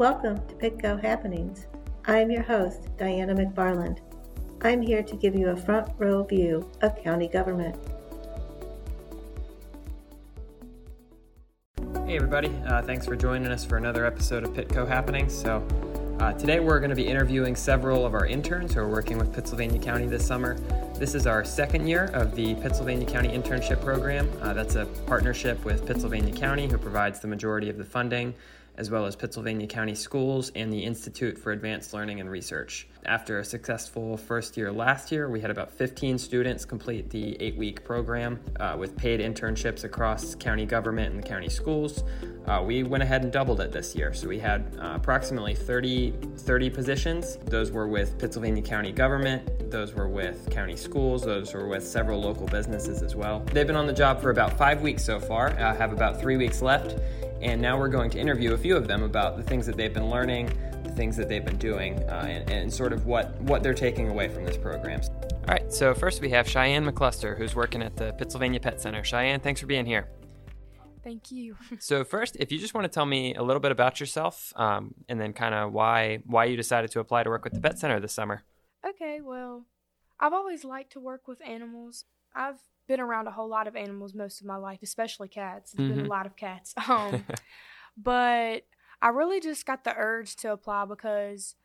Welcome to Pitco Happenings. I'm your host, Diana McFarland. I'm here to give you a front row view of county government. Hey, everybody. Uh, thanks for joining us for another episode of Pitco Happenings. So, uh, today we're going to be interviewing several of our interns who are working with Pittsylvania County this summer. This is our second year of the Pittsylvania County Internship Program. Uh, that's a partnership with Pittsylvania County, who provides the majority of the funding as well as Pittsylvania County Schools and the Institute for Advanced Learning and Research. After a successful first year last year, we had about 15 students complete the eight week program uh, with paid internships across county government and the county schools. Uh, we went ahead and doubled it this year. So we had uh, approximately 30, 30 positions. Those were with Pittsylvania County government, those were with county schools, those were with several local businesses as well. They've been on the job for about five weeks so far, uh, have about three weeks left. And now we're going to interview a few of them about the things that they've been learning, the things that they've been doing, uh, and, and, sort of what, what they're taking away from this program. All right, so first we have Cheyenne McCluster, who's working at the Pittsylvania Pet Center. Cheyenne, thanks for being here. Thank you. so first, if you just want to tell me a little bit about yourself, um, and then kind of why why you decided to apply to work with the Pet Center this summer. Okay, well, I've always liked to work with animals. I've been around a whole lot of animals most of my life, especially cats. There's mm-hmm. been a mm-hmm. lot of cats. Um, but I really just got the urge to apply because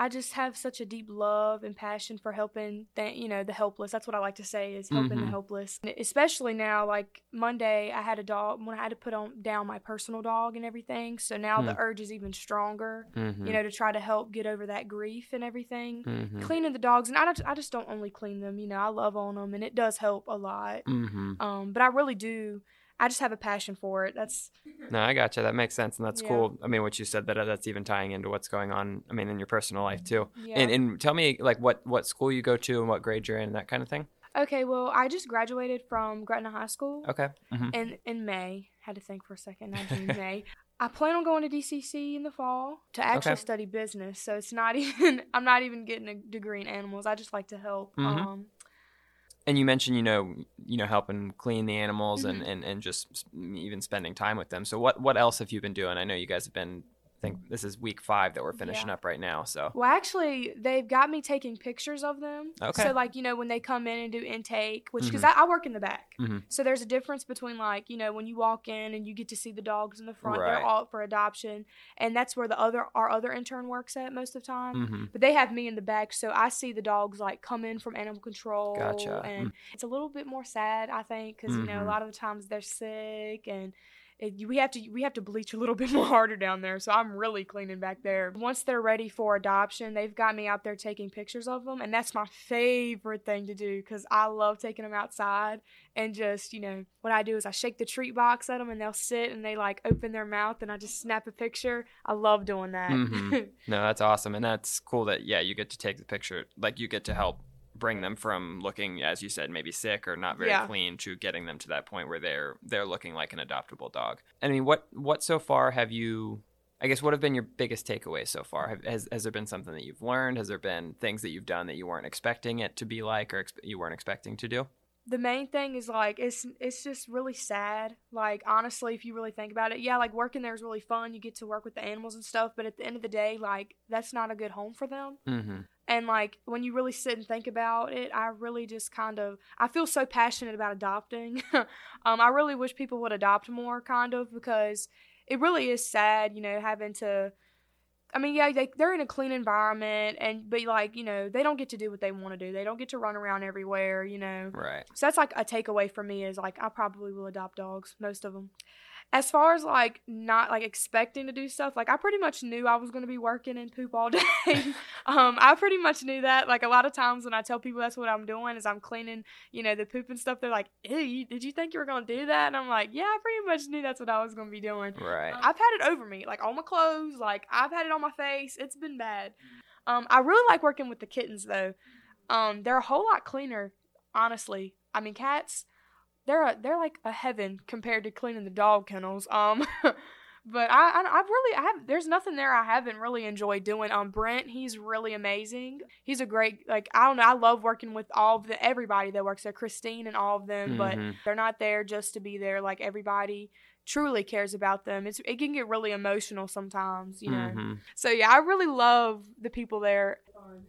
I just have such a deep love and passion for helping, the, you know, the helpless. That's what I like to say is helping mm-hmm. the helpless. Especially now, like Monday, I had a dog when I had to put on down my personal dog and everything. So now mm-hmm. the urge is even stronger, mm-hmm. you know, to try to help get over that grief and everything. Mm-hmm. Cleaning the dogs, and I, don't, I just don't only clean them. You know, I love on them, and it does help a lot. Mm-hmm. Um, but I really do I just have a passion for it. That's no, I gotcha. That makes sense, and that's yeah. cool. I mean, what you said that uh, that's even tying into what's going on. I mean, in your personal life too. Yeah. And, and tell me like what what school you go to and what grade you're in, and that kind of thing. Okay, well, I just graduated from Gretna High School. Okay. Mm-hmm. In in May, had to think for a second. June, May. I plan on going to DCC in the fall to actually okay. study business. So it's not even I'm not even getting a degree in animals. I just like to help. Mm-hmm. Um, and you mentioned you know you know helping clean the animals mm-hmm. and, and and just even spending time with them so what what else have you been doing i know you guys have been think this is week five that we're finishing yeah. up right now. So well, actually, they've got me taking pictures of them. Okay. So like you know when they come in and do intake, which because mm-hmm. I, I, work in the back, mm-hmm. so there's a difference between like you know when you walk in and you get to see the dogs in the front, right. they're all for adoption, and that's where the other our other intern works at most of the time. Mm-hmm. But they have me in the back, so I see the dogs like come in from animal control. Gotcha. And mm. it's a little bit more sad, I think, because you know a mm-hmm. lot of the times they're sick and it, we have to we have to bleach a little bit more harder down there. So I'm really cleaning back there. Once they're ready for adoption, they've got me out there taking pictures of them, and that's my favorite thing to do because I love taking them outside and just you know what I do is I shake the treat box at them and they'll sit and they like open their mouth and I just snap a picture. I love doing that. Mm-hmm. no, that's awesome, and that's cool that yeah you get to take the picture, like you get to help bring them from looking, as you said, maybe sick or not very yeah. clean to getting them to that point where they're they're looking like an adoptable dog. And I mean, what what so far have you? I guess what have been your biggest takeaways so far? Have, has has there been something that you've learned? Has there been things that you've done that you weren't expecting it to be like, or ex- you weren't expecting to do? The main thing is like it's it's just really sad. Like honestly, if you really think about it, yeah, like working there is really fun. You get to work with the animals and stuff, but at the end of the day, like that's not a good home for them. Mm-hmm. And like when you really sit and think about it, I really just kind of I feel so passionate about adopting. um, I really wish people would adopt more, kind of, because it really is sad, you know, having to I mean, yeah, they they're in a clean environment, and but like you know, they don't get to do what they want to do. They don't get to run around everywhere, you know. Right. So that's like a takeaway for me is like I probably will adopt dogs, most of them as far as like not like expecting to do stuff, like I pretty much knew I was going to be working and poop all day. um, I pretty much knew that. Like a lot of times when I tell people that's what I'm doing is I'm cleaning, you know, the poop and stuff. They're like, "Ew, did you think you were going to do that?" And I'm like, "Yeah, I pretty much knew that's what I was going to be doing." Right. I've had it over me, like all my clothes, like I've had it on my face. It's been bad. Um, I really like working with the kittens though. Um, they're a whole lot cleaner, honestly. I mean, cats they're a, they're like a heaven compared to cleaning the dog kennels. Um, but I, I have really I have there's nothing there I haven't really enjoyed doing. Um, Brent, he's really amazing. He's a great like I don't know. I love working with all of the everybody that works there, Christine and all of them. Mm-hmm. But they're not there just to be there. Like everybody truly cares about them. It's it can get really emotional sometimes, you know. Mm-hmm. So yeah, I really love the people there.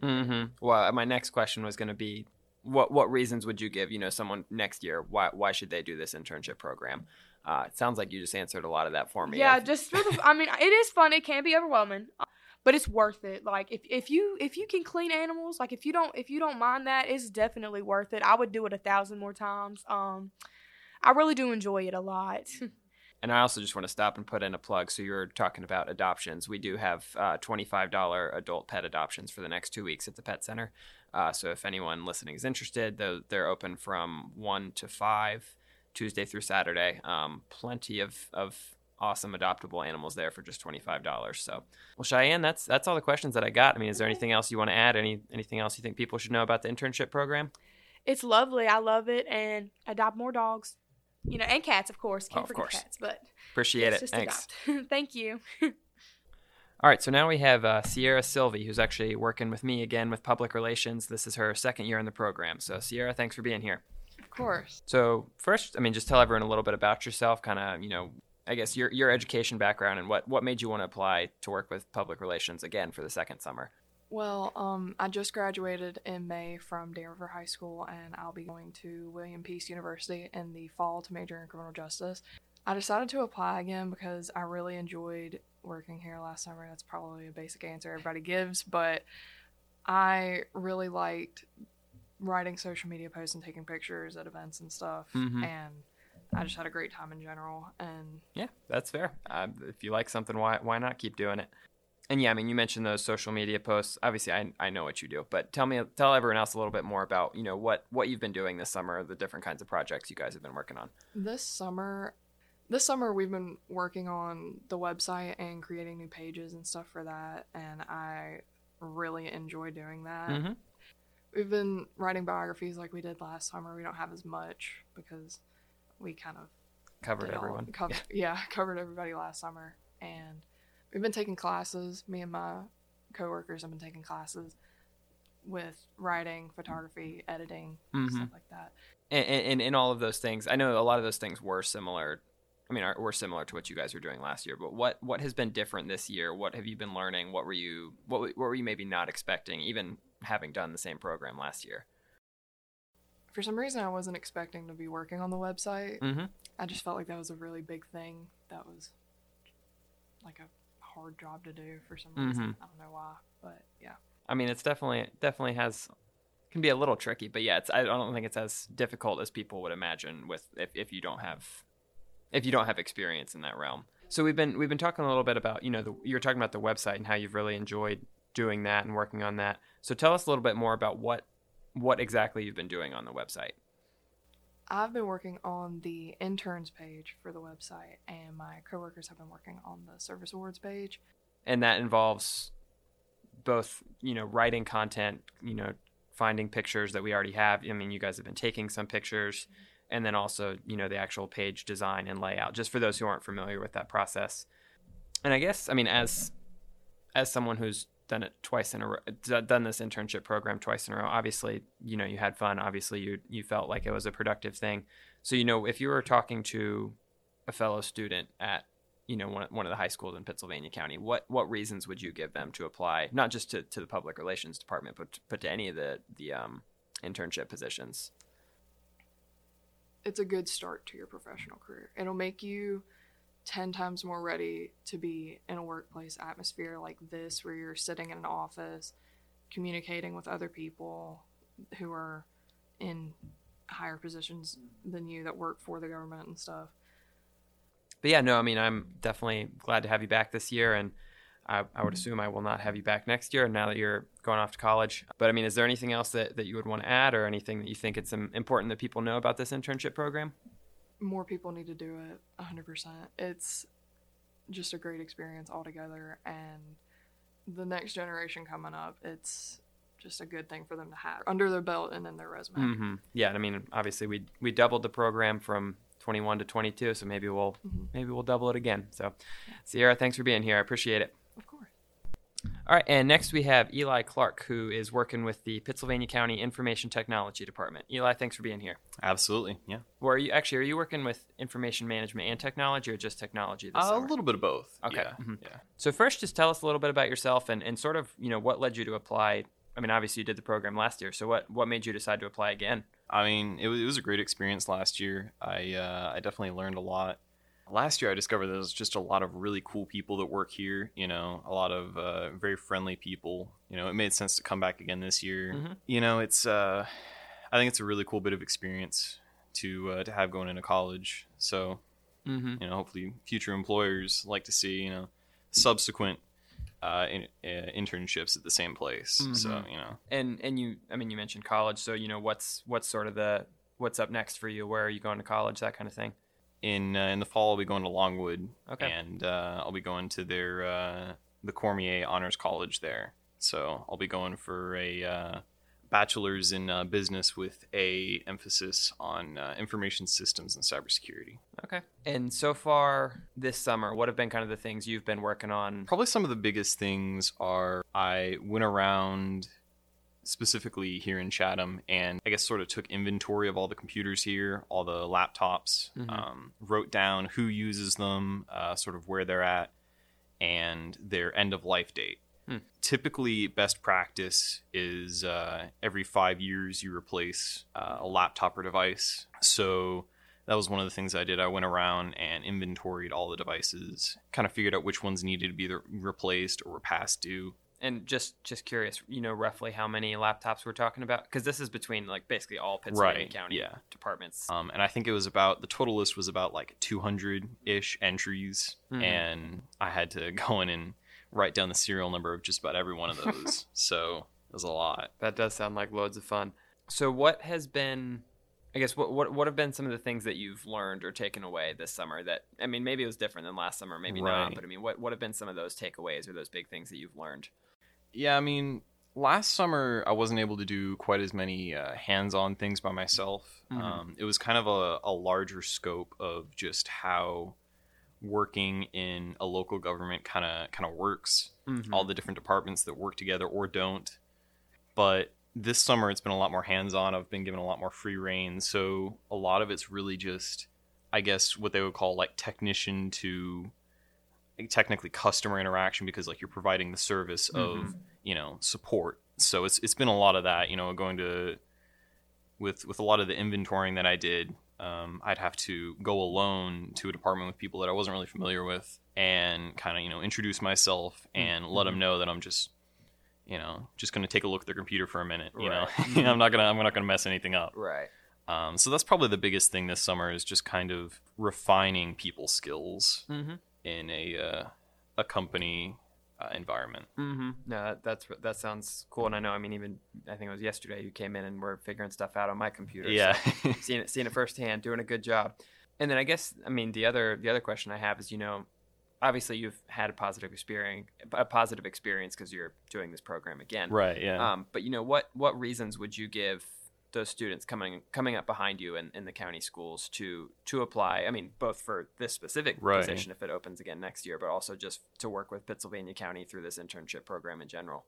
Mm-hmm. Well, my next question was going to be, what what reasons would you give? You know, someone next year why why should they do this internship program? Uh, it sounds like you just answered a lot of that for me. Yeah, just for the. I mean, it is fun. It can be overwhelming, but it's worth it. Like if, if you if you can clean animals, like if you don't if you don't mind that, it's definitely worth it. I would do it a thousand more times. Um, I really do enjoy it a lot. And I also just want to stop and put in a plug. So you're talking about adoptions. We do have uh, $25 adult pet adoptions for the next two weeks at the pet center. Uh, so if anyone listening is interested, they're, they're open from 1 to 5, Tuesday through Saturday. Um, plenty of, of awesome adoptable animals there for just $25. So, well, Cheyenne, that's that's all the questions that I got. I mean, is there anything else you want to add? Any Anything else you think people should know about the internship program? it's lovely. I love it, and adopt more dogs. You know, and cats, of course. Can't Oh, of forget course. cats, but Appreciate it. just Thanks. Thank you. All right, so now we have uh, Sierra Sylvie, who's actually working with me again with public relations. This is her second year in the program. So, Sierra, thanks for being here. Of course. So, first, I mean, just tell everyone a little bit about yourself, kind of, you know, I guess your your education background and what what made you want to apply to work with public relations again for the second summer. Well, um, I just graduated in May from Dan River High School, and I'll be going to William Peace University in the fall to major in criminal justice. I decided to apply again because I really enjoyed working here last summer. That's probably a basic answer everybody gives, but I really liked writing social media posts and taking pictures at events and stuff, Mhm. and I just had a great time in general. And Yeah, that's fair. Uh, if you like something, why why not keep doing it? And yeah, I mean, you mentioned those social media posts. Obviously, I, I know what you do, but tell me, tell everyone else a little bit more about you know what what you've been doing this summer, the different kinds of projects you guys have been working on. This summer, this summer we've been working on the website and creating new pages and stuff for that, and I really enjoy doing that. Mm-hmm. We've been writing biographies like we did last summer. We don't have as much because we kind of Covered all- everyone. cover- yeah, covered everybody last summer, and we've been taking classes. Me and my coworkers have been taking classes with writing, photography, editing, Mhm. stuff like that. and, and in all of those things, I know a lot of those things were similar. I mean, are, were similar to what you guys were doing last year. But what what has been different this year? What have you been learning? What were you what what were you maybe not expecting, even having done the same program last year? For some reason, I wasn't expecting to be working on the website. Mm-hmm. I just felt like that was a really big thing. That was like a hard job to do for some reason. Mhm. I don't know why, but yeah. I mean, it's definitely definitely has can be a little tricky, but yeah, it's I don't think it's as difficult as people would imagine with if, if you don't have if you don't have experience in that realm. So we've been we've been talking a little bit about you know the, you're talking about the website and how you've really enjoyed doing that and working on that. So tell us a little bit more about what what exactly you've been doing on the website. I've been working on the interns page for the website, and my coworkers have been working on the service awards page. and that involves both you know writing content you know finding pictures that we already have i mean you guys have been taking some pictures and then also you know the actual page design and layout just for those who aren't familiar with that process and i guess i mean as as someone who's done it twice in a row done this internship program twice in a row obviously you know you had fun obviously you you felt like it was a productive thing so you know if you were talking to a fellow student at you know one, one of the high schools in Pittsylvania County, what what reasons would you give them to apply, not just to, to the public relations department, but but to any of the the um, internship positions? It's a good start to your professional career. It'll make you 10 times more ready to be in a workplace atmosphere like this, where you're sitting in an office, communicating with other people who are in higher positions than you that work for the government and stuff. But yeah, no, I mean I'm definitely glad to have you back this year, and I, I would mm-hmm. assume I will not have you back next year now that you're going off to college. But I mean, is there anything else that, that you would want to add, or anything that you think it's important that people know about this internship program? More people need to do it 100% it's just a great experience altogether and the next generation coming up it's just a good thing for them to have under their belt and in their resume Mm-hmm. Yeah, and I mean obviously we we doubled the program from 21 to 22, so maybe we'll Mhm. maybe we'll double it again. So, Sierra, thanks for being here. I appreciate it. All right, and next we have Eli Clark, who is working with the Pittsylvania County Information Technology Department. Eli, thanks for being here. Absolutely, yeah. Well, are you actually are you working with information management and technology, or just technology this Uh, summer? a little bit of both. Okay. Yeah. Mhm. yeah. So first, just tell us a little bit about yourself and, and sort of you know what led you to apply. I mean, obviously you did the program last year, so what what made you decide to apply again? I mean, it was, it was a great experience last year. I uh, I definitely learned a lot. Last year, I discovered there's just a lot of really cool people that work here. You know, a lot of uh, very friendly people. You know, it made sense to come back again this year. Mhm. You know, it's uh, I think it's a really cool bit of experience to uh, to have going into college. So Mm-hmm. you know, hopefully future employers like to see you know subsequent uh, in, uh, internships at the same place. So Mhm. you know. And and you, I mean, you mentioned college, so you know what's what's sort of the what's up next for you? Where are you going to college? That kind of thing. In uh, in the fall I'll be going to Longwood, Okay. and uh, I'll be going to their uh, the Cormier Honors College there. So I'll be going for a uh, bachelor's in uh, business with a emphasis on uh, information systems and cybersecurity. Okay. And so far this summer, what have been kind of the things you've been working on? Probably some of the biggest things are I went around specifically here in Chatham and I guess sort of took inventory of all the computers here, all the laptops, Mhm. um, wrote down who uses them, uh, sort of where they're at, and their end of life date. Hmm. Typically, best practice is uh, every five years you replace uh, a laptop or device. So that was one of the things I did. I went around and inventoried all the devices, kind of figured out which ones needed to be replaced or were past due. And just just curious, you know, roughly how many laptops we're talking about? Because this is between like basically all Pittsylvania Right, County yeah. departments. Um, and I think it was about the total list was about like 200 ish entries, Mhm. and I had to go in and write down the serial number of just about every one of those. so it was a lot. That does sound like loads of fun. So, what has been, I guess, what what what have been some of the things that you've learned or taken away this summer? That I mean, maybe it was different than last summer, maybe not. But I mean, what what have been some of those takeaways or those big things that you've learned? Yeah, I mean, last summer I wasn't able to do quite as many uh, hands-on things by myself. Mhm. Um, it was kind of a, a larger scope of just how working in a local government kind of kind of works. Mm-hmm. all the different departments that work together or don't. But this summer, it's been a lot more hands on. I've been given a lot more free reign. So a lot of it's really just, I guess, what they would call like technician to technically customer interaction because like you're providing the service of, Mhm. you know, support. So it's it's been a lot of that, you know, going to with with a lot of the inventorying that I did, um, I'd have to go alone to a department with people that I wasn't really familiar with and kind of you know introduce myself and let them know that I'm just you know just going to take a look at their computer for a minute. You know, I'm not gonna I'm not gonna mess anything up. right. Um, so that's probably the biggest thing this summer is just kind of refining people skills Mm-hmm. In a uh, a company uh, environment. Mm-hmm. No, that, that's that sounds cool. And I know, I mean, even I think it was yesterday you came in and we're figuring stuff out on my computer. so Yeah. seeing it seeing it firsthand, doing a good job. And then I guess I mean the other the other question I have is you know obviously you've had a positive experience a positive experience because you're doing this program again. right. Yeah. Um, but you know what what reasons would you give those students coming coming up behind you in, in the county schools to to apply? I mean, both for this specific Right. position if it opens again next year, but also just to work with Pittsylvania County through this internship program in general.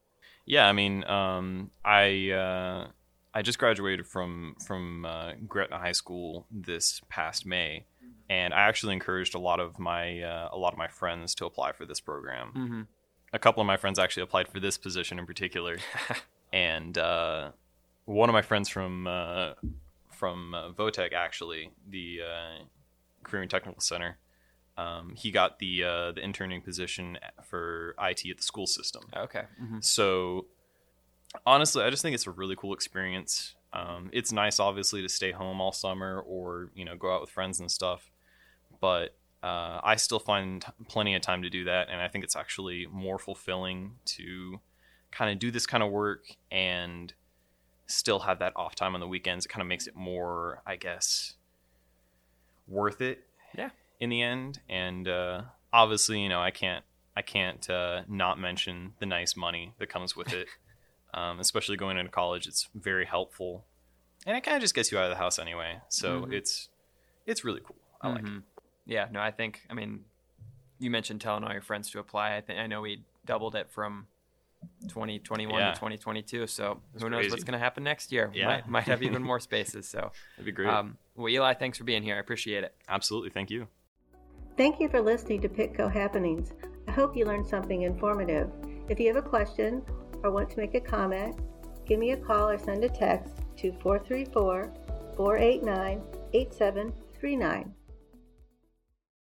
Yeah, I mean, um, I uh, I just graduated from from uh, Gretna High School this past May, and I actually encouraged a lot of my uh, a lot of my friends to apply for this program. Mm-hmm. A couple of my friends actually applied for this position in particular, and uh, one of my friends from uh, from uh, Votech actually the uh, Career and Technical Center. Um, he got the uh, the interning position for IT at the school system. okay. Mm-hmm. So honestly, I just think it's a really cool experience. Um, it's nice, obviously, to stay home all summer or you know go out with friends and stuff, but uh, I still find plenty of time to do that, and I think it's actually more fulfilling to kind of do this kind of work and still have that off time on the weekends. It kind of makes it more, I guess, worth it. Yeah. In the end, and uh, obviously, you know, I can't I can't uh, not mention the nice money that comes with it, um, especially going into college. It's very helpful, and it kind of just gets you out of the house anyway. So Mhm. it's it's really cool. I like it. Mhm. Yeah, no, I think I mean you mentioned telling all your friends to apply. I think I know we doubled it from 2021 Yeah. to 2022. So That's who knows crazy. what's going to happen next year? Yeah. Might, might have even more spaces. So, That'd be great. um, well, Eli, thanks for being here. I appreciate it. Absolutely. Thank you. Thank you for listening to Pitco Happenings. I hope you learned something informative. If you have a question or want to make a comment, give me a call or send a text to 434 489 8739.